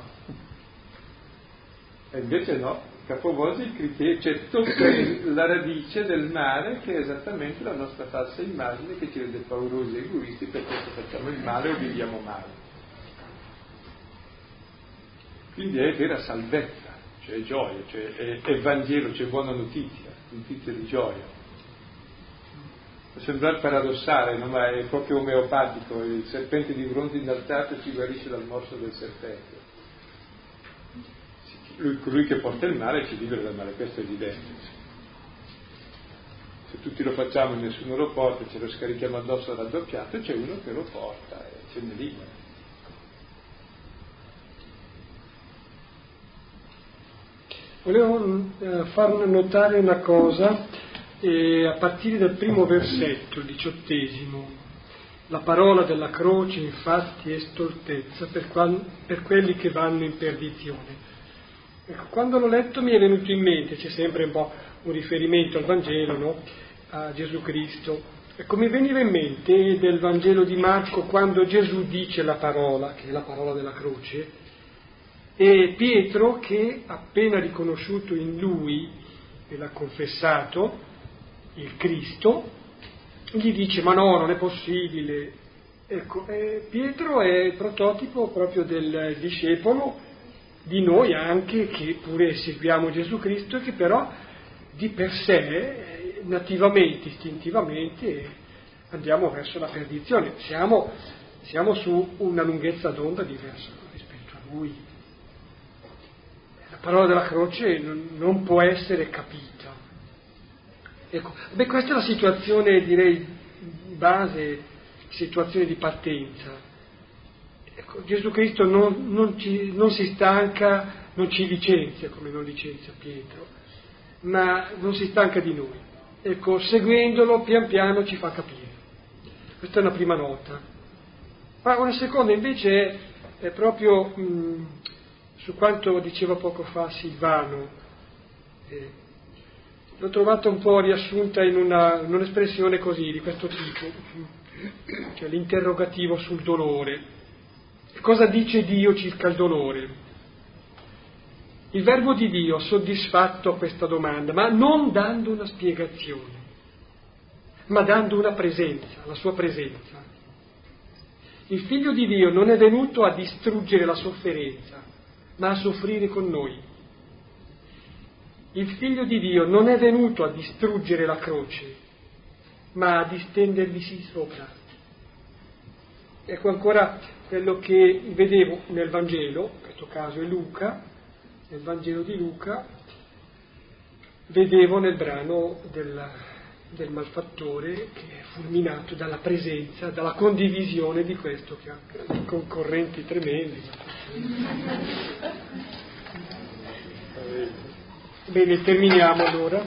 E invece no, capovolge il criterio, cioè tocca la radice del male che è esattamente la nostra falsa immagine che ci rende paurosi e egoisti per questo facciamo il male o viviamo male. Quindi è vera salvezza, cioè gioia, cioè è, è Vangelo, c'è buona notizia, notizia di gioia. Può sembrare paradossale, no? ma è proprio omeopatico, il serpente di bronzo innalzato si guarisce dal morso del serpente lui, colui che porta il male ci libera dal male, questo è evidente. Se tutti lo facciamo e nessuno lo porta, ce lo scarichiamo addosso raddoppiato, c'è uno che lo porta e ce ne libera. Volevo eh, far notare una cosa eh, a partire dal primo versetto, il diciottesimo. La parola della croce infatti è stoltezza per, qual- per quelli che vanno in perdizione Ecco, quando l'ho letto mi è venuto in mente, c'è sempre un po' un riferimento al Vangelo, no? a Gesù Cristo. Ecco, mi veniva in mente del Vangelo di Marco quando Gesù dice la parola, che è la parola della croce, e Pietro che appena riconosciuto in lui e l'ha confessato, il Cristo, gli dice ma no, non è possibile. Ecco, eh, Pietro è il prototipo proprio del discepolo di noi anche che pure seguiamo Gesù Cristo e che però di per sé, nativamente, istintivamente, andiamo verso la perdizione. Siamo, siamo su una lunghezza d'onda diversa rispetto a Lui. La parola della croce non, non può essere capita. Ecco, beh, questa è la situazione, direi, base, situazione di partenza Ecco, Gesù Cristo non, non, ci, non si stanca, non ci licenzia come non licenzia Pietro, ma non si stanca di noi. Ecco, seguendolo pian piano ci fa capire. Questa è una prima nota. Ma una seconda invece è, è proprio mh, su quanto diceva poco fa Silvano. Eh, l'ho trovata un po' riassunta in, una, in un'espressione così, di questo tipo, cioè l'interrogativo sul dolore. Cosa dice Dio circa il dolore? Il verbo di Dio ha soddisfatto questa domanda, ma non dando una spiegazione, ma dando una presenza, la sua presenza. Il figlio di Dio non è venuto a distruggere la sofferenza, ma a soffrire con noi. Il figlio di Dio non è venuto a distruggere la croce, ma a distendervisi sopra. Ecco ancora quello che vedevo nel Vangelo, in questo caso è Luca, nel Vangelo di Luca, vedevo nel brano del, del malfattore che è fulminato dalla presenza, dalla condivisione di questo che ha concorrenti tremendi. Bene, terminiamo allora.